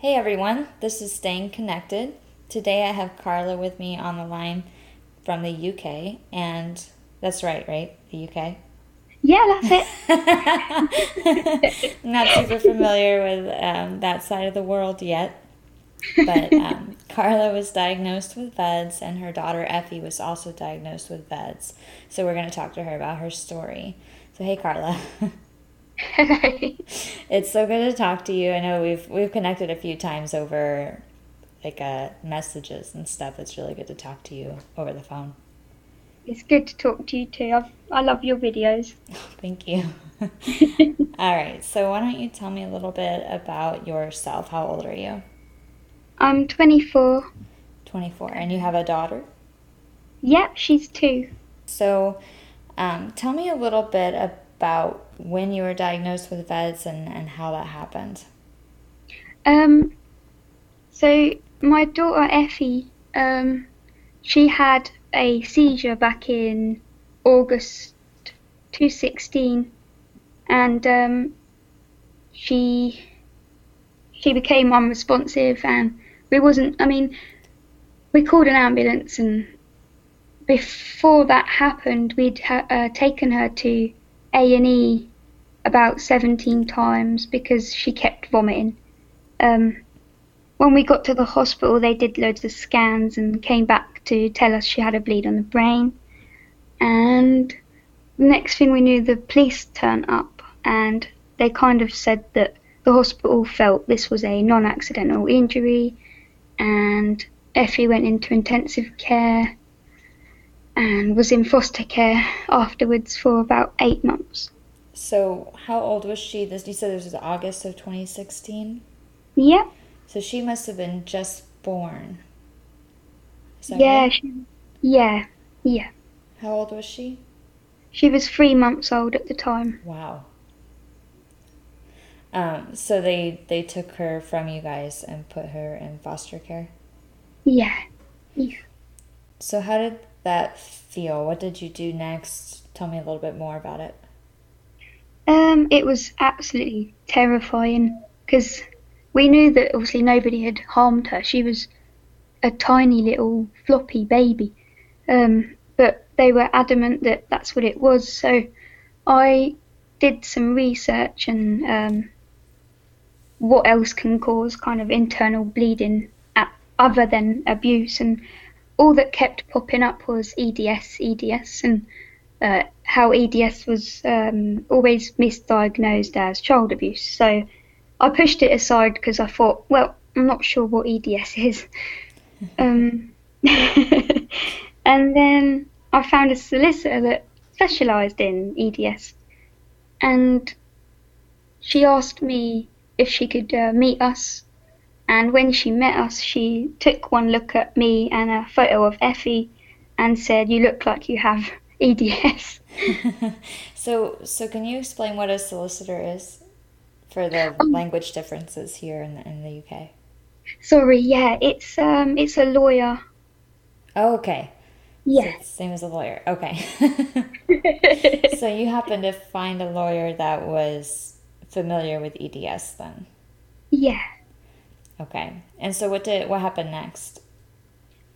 Hey everyone, this is Staying Connected. Today I have Carla with me on the line from the UK, and that's right, right? The UK? Yeah, that's it. Not super familiar with um, that side of the world yet, but um, Carla was diagnosed with VEDS, and her daughter Effie was also diagnosed with VEDS. So we're going to talk to her about her story. So, hey, Carla. it's so good to talk to you. I know we've we've connected a few times over like uh, messages and stuff. It's really good to talk to you over the phone. It's good to talk to you too. I've, I love your videos. Thank you. All right. So why don't you tell me a little bit about yourself? How old are you? I'm 24. 24. And you have a daughter? Yep, she's two. So um, tell me a little bit about when you were diagnosed with VEDS and, and how that happened. Um, so my daughter Effie, um, she had a seizure back in August 2016, and um, she she became unresponsive, and we wasn't. I mean, we called an ambulance, and before that happened, we'd ha- uh, taken her to A and E about 17 times because she kept vomiting. Um, when we got to the hospital, they did loads of scans and came back to tell us she had a bleed on the brain. And the next thing we knew, the police turned up and they kind of said that the hospital felt this was a non accidental injury and Effie went into intensive care and was in foster care afterwards for about eight months. So, how old was she? This you said this was August of 2016. Yep. So she must have been just born. yeah. Right? She, yeah. Yeah. How old was she? She was three months old at the time. Wow. Um, so they they took her from you guys and put her in foster care. Yeah. Yeah. So how did that feel? What did you do next? Tell me a little bit more about it. Um, it was absolutely terrifying because we knew that obviously nobody had harmed her. She was a tiny little floppy baby. Um, but they were adamant that that's what it was. So I did some research and um, what else can cause kind of internal bleeding at, other than abuse. And all that kept popping up was EDS, EDS, and uh, how EDS was um, always misdiagnosed as child abuse. So I pushed it aside because I thought, well, I'm not sure what EDS is. um, and then I found a solicitor that specialised in EDS, and she asked me if she could uh, meet us. And when she met us, she took one look at me and a photo of Effie and said, "You look like you have EDS." so, so can you explain what a solicitor is? for the um, language differences here in the, in the UK? Sorry, yeah, it's um, it's a lawyer. Oh, okay. Yeah. So same as a lawyer. Okay. so you happened to find a lawyer that was familiar with EDS then? Yeah. Okay. And so what did what happened next?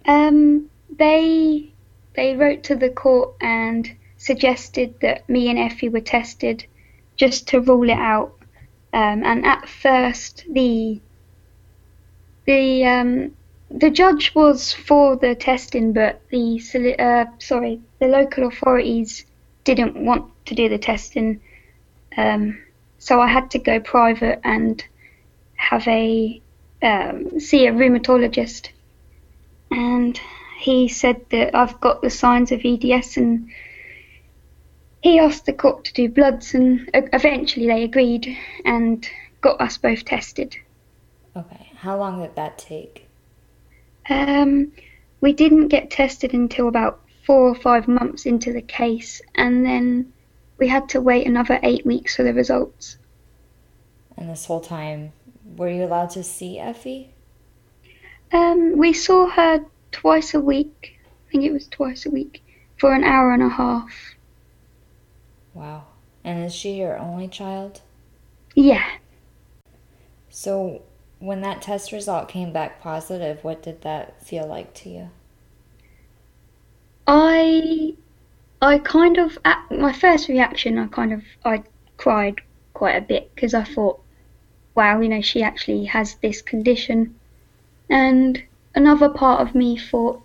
Um, they they wrote to the court and suggested that me and Effie were tested just to rule it out um, and at first, the the um, the judge was for the testing, but the uh, sorry, the local authorities didn't want to do the testing, um, so I had to go private and have a um, see a rheumatologist, and he said that I've got the signs of EDS and he asked the court to do bloods, and eventually they agreed and got us both tested. Okay, how long did that take? Um, we didn't get tested until about four or five months into the case, and then we had to wait another eight weeks for the results. And this whole time, were you allowed to see Effie? Um, we saw her twice a week. I think it was twice a week for an hour and a half. Wow. And is she your only child? Yeah. So, when that test result came back positive, what did that feel like to you? I I kind of at my first reaction I kind of I cried quite a bit because I thought wow you know she actually has this condition and another part of me thought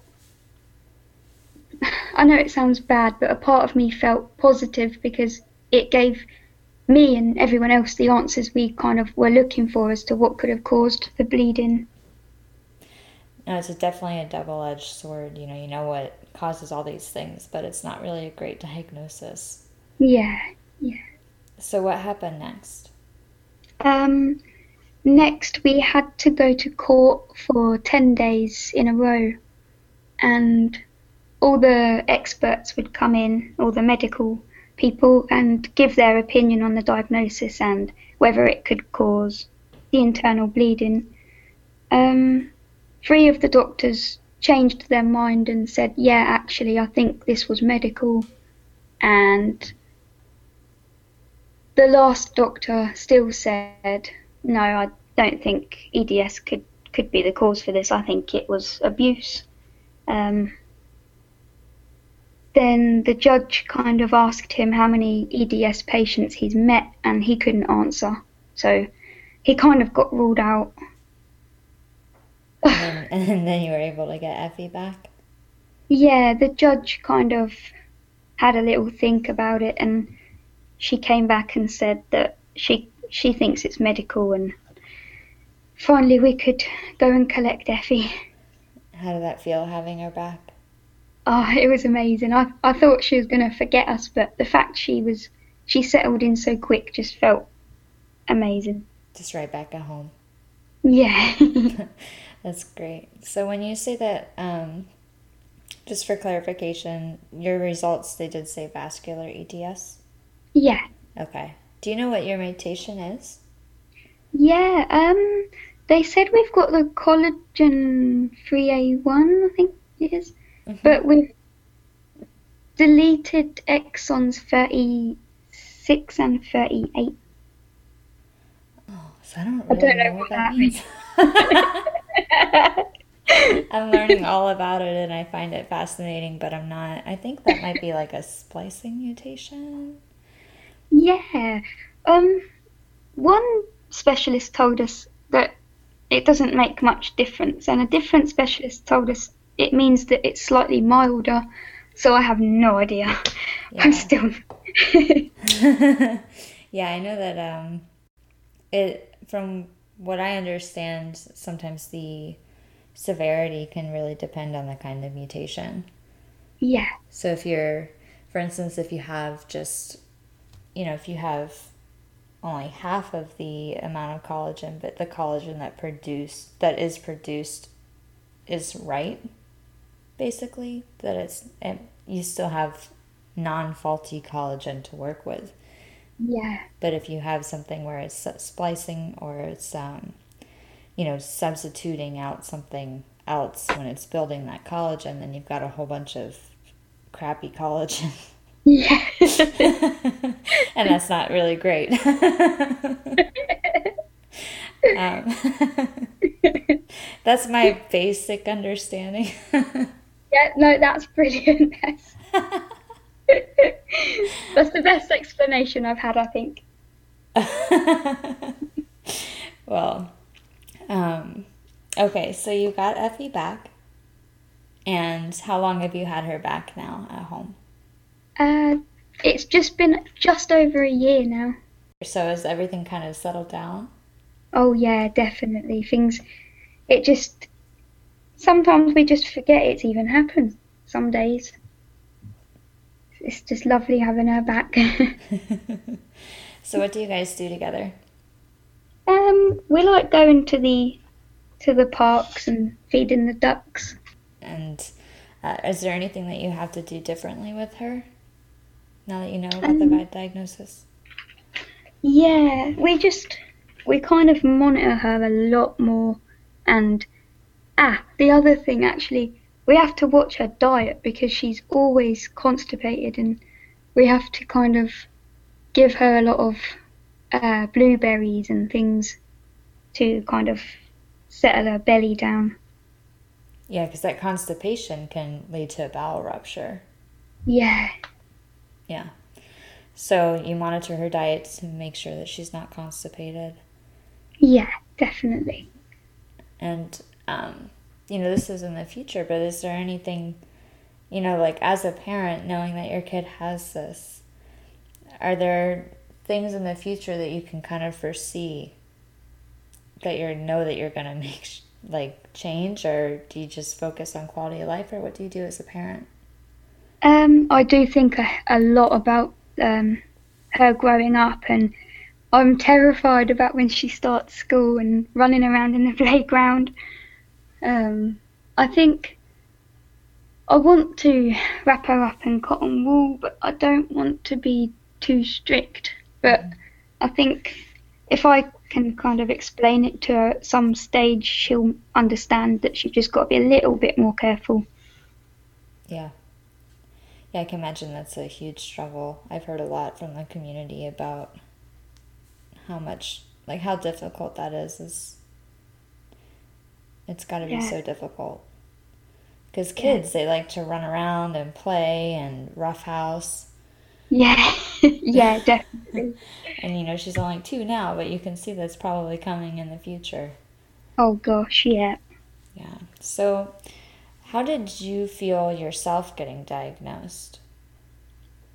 I know it sounds bad but a part of me felt positive because it gave me and everyone else the answers we kind of were looking for as to what could have caused the bleeding. No, it's definitely a double edged sword. You know, you know what causes all these things, but it's not really a great diagnosis. Yeah, yeah. So what happened next? Um, next we had to go to court for 10 days in a row and all the experts would come in, all the medical people and give their opinion on the diagnosis and whether it could cause the internal bleeding. Um, three of the doctors changed their mind and said, Yeah, actually, I think this was medical. And the last doctor still said, No, I don't think EDS could, could be the cause for this. I think it was abuse. Um, then the judge kind of asked him how many EDS patients he's met, and he couldn't answer. So he kind of got ruled out. and, then, and then you were able to get Effie back? Yeah, the judge kind of had a little think about it, and she came back and said that she she thinks it's medical, and finally we could go and collect Effie. How did that feel having her back? oh, it was amazing. I, I thought she was going to forget us, but the fact she was she settled in so quick just felt amazing. Just right back at home. Yeah. That's great. So when you say that, um, just for clarification, your results they did say vascular EDS. Yeah. Okay. Do you know what your mutation is? Yeah. Um. They said we've got the collagen 3A1, I think it is. Mm-hmm. But we've deleted exons 36 and 38. Oh, so I don't really I don't know, know what that means. I'm learning all about it and I find it fascinating, but I'm not. I think that might be like a splicing mutation. Yeah. Um, one specialist told us that it doesn't make much difference, and a different specialist told us it means that it's slightly milder. So I have no idea. Yeah. I'm still. yeah, I know that um, it from what I understand, sometimes the severity can really depend on the kind of mutation. Yeah. So if you're, for instance, if you have just, you know, if you have only half of the amount of collagen, but the collagen that produced that is produced is right, basically that it's it, you still have non-faulty collagen to work with. Yeah. But if you have something where it's splicing or it's um, you know substituting out something else when it's building that collagen then you've got a whole bunch of crappy collagen. Yeah and that's not really great um, that's my basic understanding yeah, no, that's brilliant. that's the best explanation I've had, I think. well, um, okay, so you got Effie back. And how long have you had her back now at home? Uh, it's just been just over a year now. So has everything kind of settled down? Oh yeah, definitely. Things, it just sometimes we just forget it's even happened. Some days. It's just lovely having her back. so what do you guys do together? Um, we like going to the to the parks and feeding the ducks. And uh, is there anything that you have to do differently with her now that you know about um, the VEDS diagnosis? Yeah, we just we kind of monitor her a lot more and Ah, the other thing actually, we have to watch her diet because she's always constipated, and we have to kind of give her a lot of uh, blueberries and things to kind of settle her belly down. Yeah, because that constipation can lead to a bowel rupture. Yeah. Yeah. So you monitor her diet to make sure that she's not constipated. Yeah, definitely. And, um, you know, this is in the future, but is there anything, you know, like as a parent, knowing that your kid has this, are there things in the future that you can kind of foresee that you know that you're going to make like change or do you just focus on quality of life or what do you do as a parent? Um, I do think a, a lot about um, her growing up, and I'm terrified about when she starts school and running around in the playground. Um, I think I want to wrap her up in cotton wool, but I don't want to be too strict. But I think if I can kind of explain it to her at some stage, she'll understand that she's just got to be a little bit more careful. Yeah. Yeah, I can imagine that's a huge struggle. I've heard a lot from the community about how much, like, how difficult that is. Is it's got to be Yeah. so difficult because kids they like to run around and play and roughhouse. Yeah, yeah, definitely. And you know she's only two now, but you can see that's probably coming in the future. Oh gosh, yeah. Yeah. So, how did you feel yourself getting diagnosed?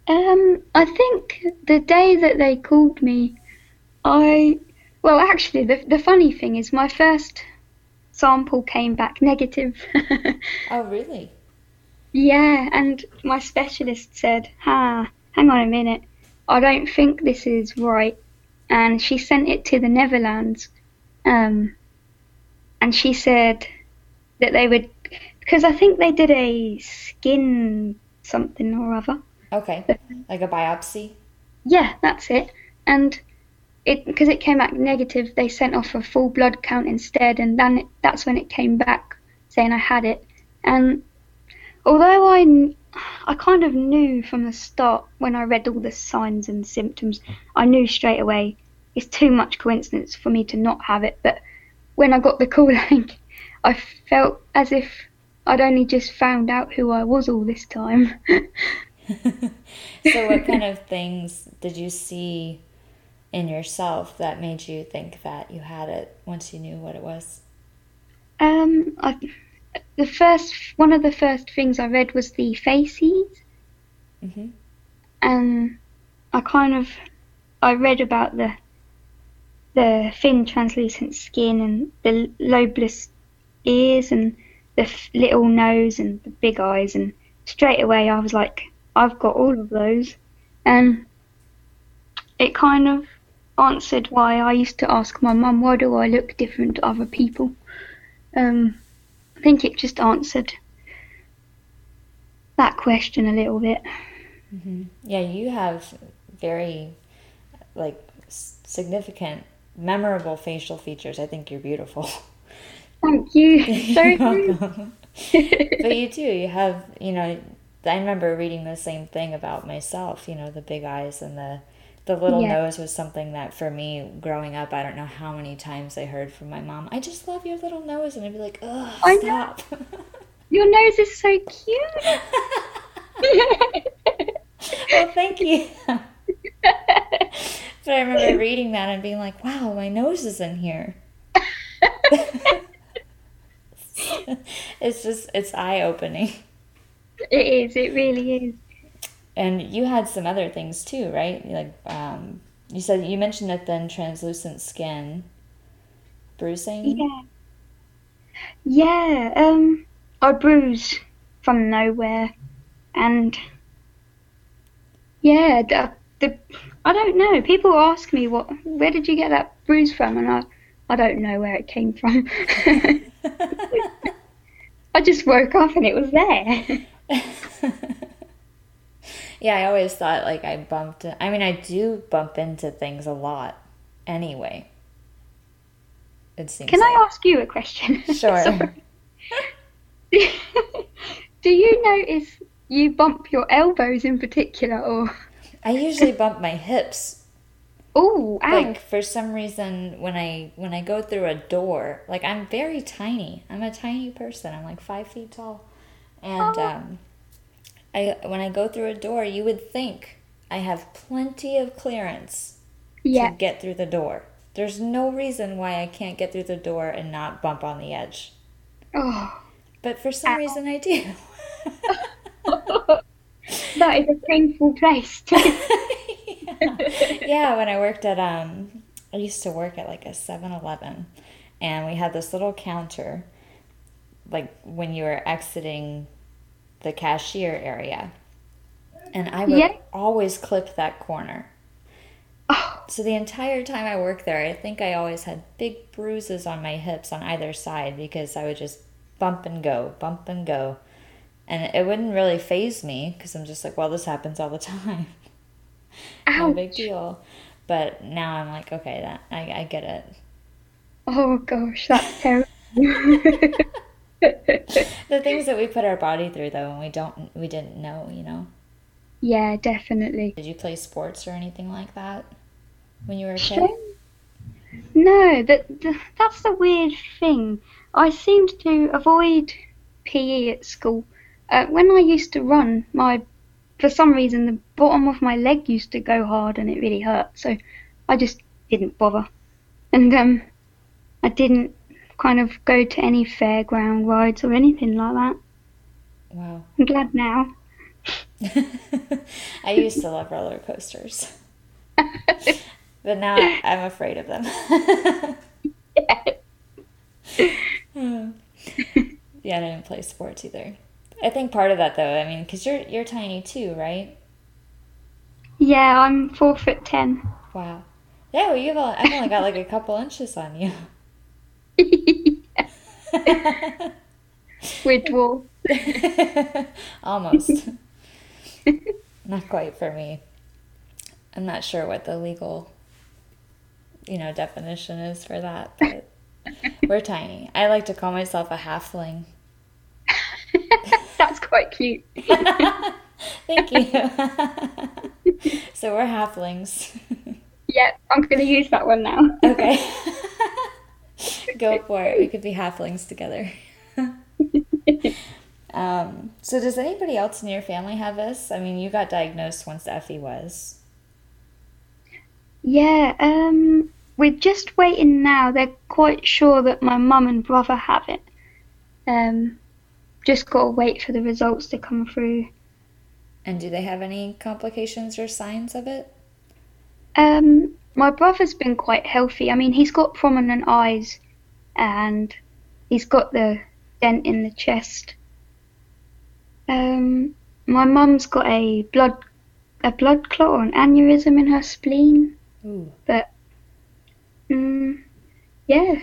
Um, I think the day that they called me, I well, actually, the the funny thing is, my first sample came back negative. Oh, really? yeah, and my specialist said, "Ha, hang on a minute, I don't think this is right," and she sent it to the Netherlands, um, and she said that they would because I think they did a skin something or other. Okay. Like a biopsy? Yeah, that's it. And it because it came back negative, they sent off a full blood count instead, and then it, that's when it came back saying I had it. And although I I kind of knew from the start when I read all the signs and symptoms, I knew straight away it's too much coincidence for me to not have it. But when I got the call I felt as if I'd only just found out who I was all this time. so, what kind of things did you see in yourself that made you think that you had it once you knew what it was? Um, I, the first one of the first things I read was the faces, hmm and I kind of I read about the the thin translucent skin and the lobeless ears and the little nose and the big eyes, and straight away I was like, I've got all of those, and it kind of answered why I used to ask my mum, why do I look different to other people? Um, I think it just answered that question a little bit. hmm Yeah, you have very like significant, memorable facial features. I think you're beautiful. Thank you. So welcome. but you do. You have, you know, I remember reading the same thing about myself. You know, the big eyes and the the little Yeah. nose was something that for me growing up, I don't know how many times I heard from my mom. I just love your little nose, and I'd be like, ugh, I stop. Your nose is so cute. well, thank you. but I remember reading that and being like, wow, my nose is in here. it's just, it's eye opening. it is. It really is. And you had some other things too, right? Like, um, you said, you mentioned that then translucent skin, bruising. Yeah. Yeah. Um, I bruise from nowhere, and yeah, the, the I don't know. People ask me what, where did you get that bruise from, and I, I don't know where it came from. I just woke up and it was there. yeah, I always thought like I bumped. I mean, I do bump into things a lot anyway. It seems Can like. I ask you a question? Sure. Do you notice you bump your elbows in particular, or I usually bump my hips. Oh. Like for some reason when I when I go through a door, like I'm very tiny. I'm a tiny person. I'm like five feet tall. And Oh. um I when I go through a door, you would think I have plenty of clearance yeah. to get through the door. There's no reason why I can't get through the door and not bump on the edge. Oh, But for some Ow. reason I do. that is a painful place. yeah. when I worked at um I used to work at like a 7-Eleven and we had this little counter like when you were exiting the cashier area. And I would Yeah. always clip that corner. oh, So the entire time I worked there, I think I always had big bruises on my hips on either side because I would just bump and go, bump and go. And it wouldn't really faze me because I'm just like, well, this happens all the time. No big deal. But now I'm like, okay, that I, I get it. Oh gosh, that's terrible. The things that we put our body through though, and we don't, we didn't know, you know. yeah, definitely. Did you play sports or anything like that when you were a kid? No, that that's the weird thing. I seemed to avoid PE at school. Uh, when I used to run, my for some reason the bottom of my leg used to go hard and it really hurt. So I just didn't bother, and um, I didn't kind of go to any fairground rides or anything like that. Wow. I'm glad now. I used to love roller coasters, but now I'm afraid of them. yeah, I didn't play sports either. I think part of that though, I mean, because you're you're tiny too, right? Yeah, I'm four foot ten. Wow. Yeah, well, you've only, I've only got like a couple inches on you. We're dwarf. Almost. Not quite for me. I'm not sure what the legal, you know, definition is for that, but we're tiny. I like to call myself a halfling. That's quite cute. Thank you. so we're halflings. Yeah, I'm going to use that one now. Okay. Go for it. We could be halflings together. um, so, does anybody else in your family have this? I mean, you got diagnosed once Effie was. Yeah, um, we're just waiting now. They're quite sure that my mum and brother have it. Um, just got to wait for the results to come through. And do they have any complications or signs of it? Um, my brother's been quite healthy. I mean, he's got prominent eyes and he's got the dent in the chest. Um, my mum's got a blood a blood clot or an aneurysm in her spleen, Ooh. but mm, yeah,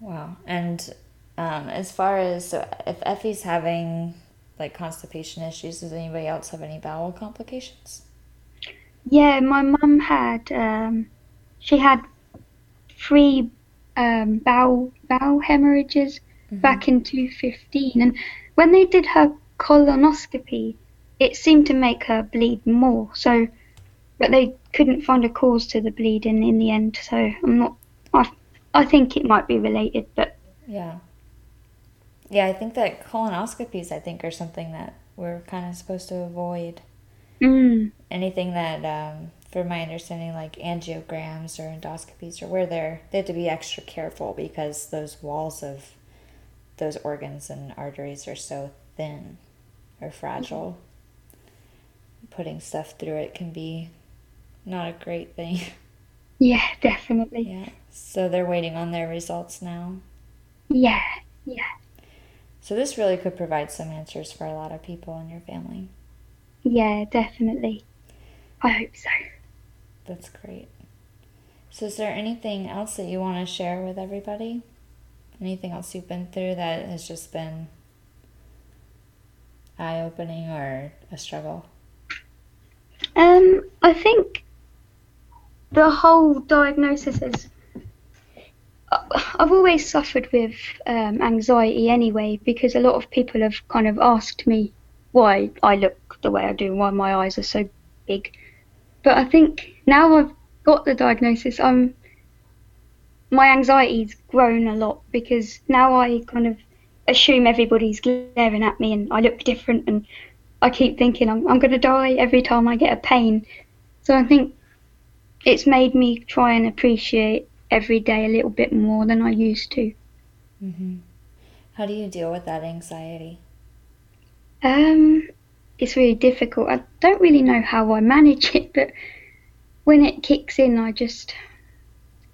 Wow. And um, as far as so if Effie's having like constipation issues, does anybody else have any bowel complications? yeah. My mum had um, she had three um, bowel bowel hemorrhages back in 2015, and when they did her colonoscopy, it seemed to make her bleed more. So, but they couldn't find a cause to the bleeding in the end. So I'm not. I I think it might be related, but Yeah. Yeah, I think that colonoscopies, I think, are something that we're kind of supposed to avoid. mm, Anything that, um, from my understanding, like angiograms or endoscopies, or where they're they have to be extra careful because those walls of those organs and arteries are so thin or fragile. Putting stuff through it can be not a great thing. yeah, definitely. yeah. So they're waiting on their results now. Yeah, yeah, So this really could provide some answers for a lot of people in your family. yeah, definitely. I hope so. That's great. So is there anything else that you want to share with everybody? Anything else you've been through that has just been eye opening or a struggle? Um, I think the whole diagnosis is. I've always suffered with um, anxiety anyway, because a lot of people have kind of asked me why I look the way I do, why my eyes are so big. but I think now I've got the diagnosis, I'm my anxiety's grown a lot because now I kind of assume everybody's glaring at me and I look different and I keep thinking I'm, I'm going to die every time I get a pain. So I think it's made me try and appreciate every day a little bit more than I used to. Mm-hmm. How do you deal with that anxiety? Um, it's really difficult. I don't really know how I manage it, but when it kicks in, I just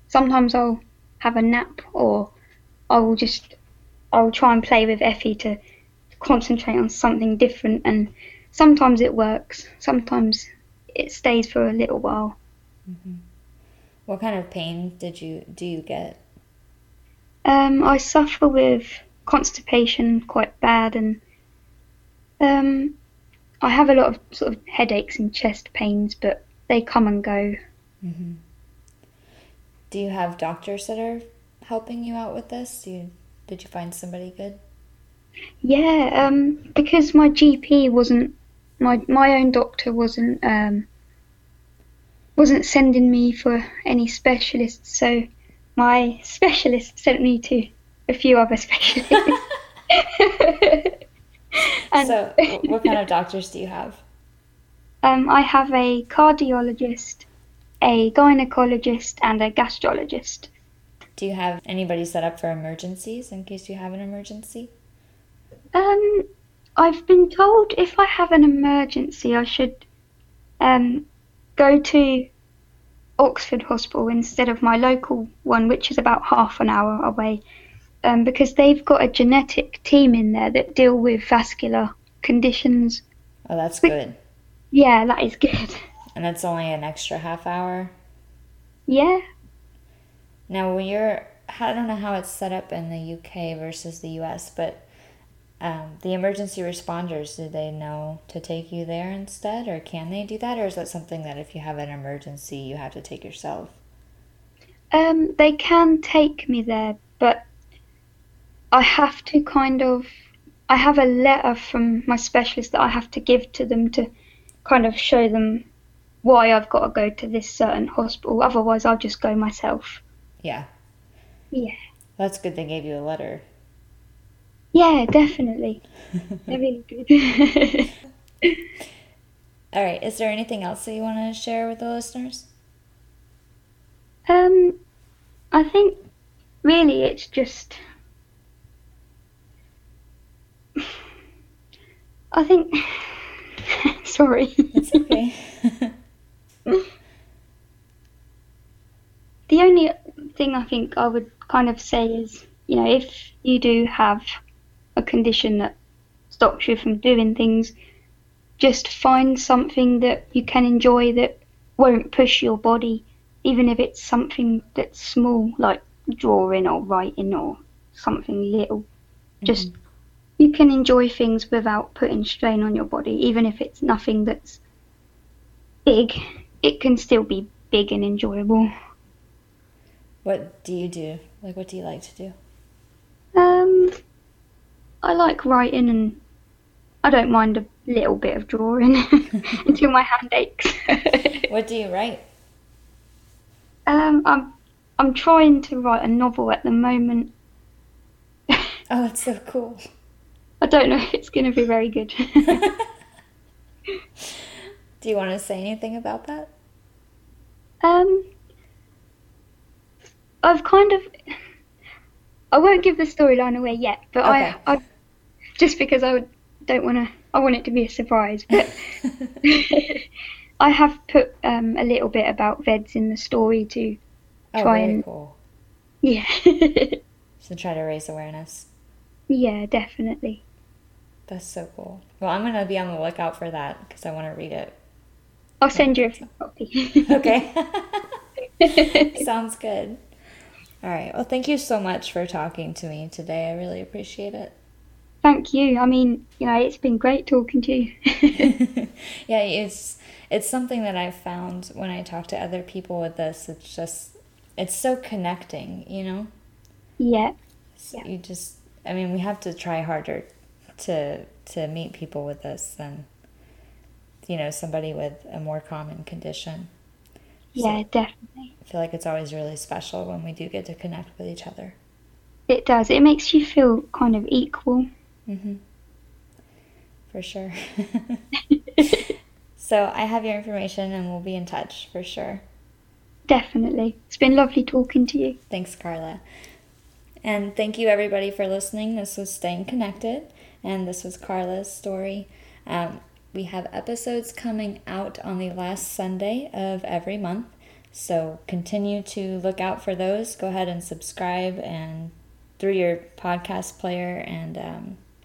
sometimes I'll have a nap or I will just I'll try and play with Effie to concentrate on something different and sometimes it works sometimes it stays for a little while mm-hmm. What kind of pain did you do you get um, I suffer with constipation quite bad and um, I have a lot of sort of headaches and chest pains but they come and go mm-hmm. do you have doctors that are helping you out with this do you did you find somebody good? Yeah, um, because my GP wasn't my my own doctor wasn't um, wasn't sending me for any specialists, so my specialist sent me to a few other specialists. and, so, what kind of doctors do you have? Um, I have a cardiologist, a gynecologist, and a gastrologist. Do you have anybody set up for emergencies in case you have an emergency? Um, I've been told if I have an emergency, I should um, go to Oxford Hospital instead of my local one, which is about half an hour away, um, because they've got a genetic team in there that deal with vascular conditions. Oh, that's good. Yeah, that is good. And that's only an extra half hour? Yeah, now, when you're, I don't know how it's set up in the UK versus the US, but um, the emergency responders, do they know to take you there instead, or can they do that, or is that something that if you have an emergency, you have to take yourself? Um, they can take me there, but I have to kind of. I have a letter from my specialist that I have to give to them to kind of show them why I've got to go to this certain hospital. Otherwise, I'll just go myself. Yeah. Yeah. That's good they gave you a letter. Yeah, definitely. They're really good. All right. Is there anything else that you want to share with the listeners? Um, I think really it's just. I think. Sorry. It's okay. the only thing I think I would kind of say is, you know, if you do have a condition that stops you from doing things, just find something that you can enjoy that won't push your body, even if it's something that's small, like drawing or writing or something little. Mm-hmm. Just you can enjoy things without putting strain on your body, even if it's nothing that's big. It can still be big and enjoyable. What do you do? Like, what do you like to do? I like writing and I don't mind a little bit of drawing until my hand aches. what do you write? Um, I'm I'm trying to write a novel at the moment. oh, that's so cool. I don't know if it's going to be very good. do you want to say anything about that? Um, I've kind of. I won't give the storyline away yet, but okay. I, I, just because I don't want to. I want it to be a surprise, but I have put um, a little bit about VEDS in the story to oh, try and. Cool. Yeah. so try to raise awareness. Yeah, definitely. That's so cool. Well, I'm gonna be on the lookout for that because I want to read it. I'll send you a copy. okay. Sounds good. All right. Well, thank you so much for talking to me today. I really appreciate it. Thank you. I mean, you know, it's been great talking to you. yeah, it's it's something that I've found when I talk to other people with this. It's just it's so connecting, you know. Yeah. So yeah. You just, I mean, we have to try harder to to meet people with this, than you know, somebody with a more common condition. Yeah, definitely. I feel like it's always really special when we do get to connect with each other. It does. It makes you feel kind of equal. Mm-hmm. For sure. so I have your information and we'll be in touch for sure. Definitely. It's been lovely talking to you. Thanks, Carla. And thank you, everybody, for listening. This was Staying Connected, and this was Carla's story. Um, we have episodes coming out on the last Sunday of every month. So continue to look out for those. Go ahead and subscribe and through your podcast player, and um,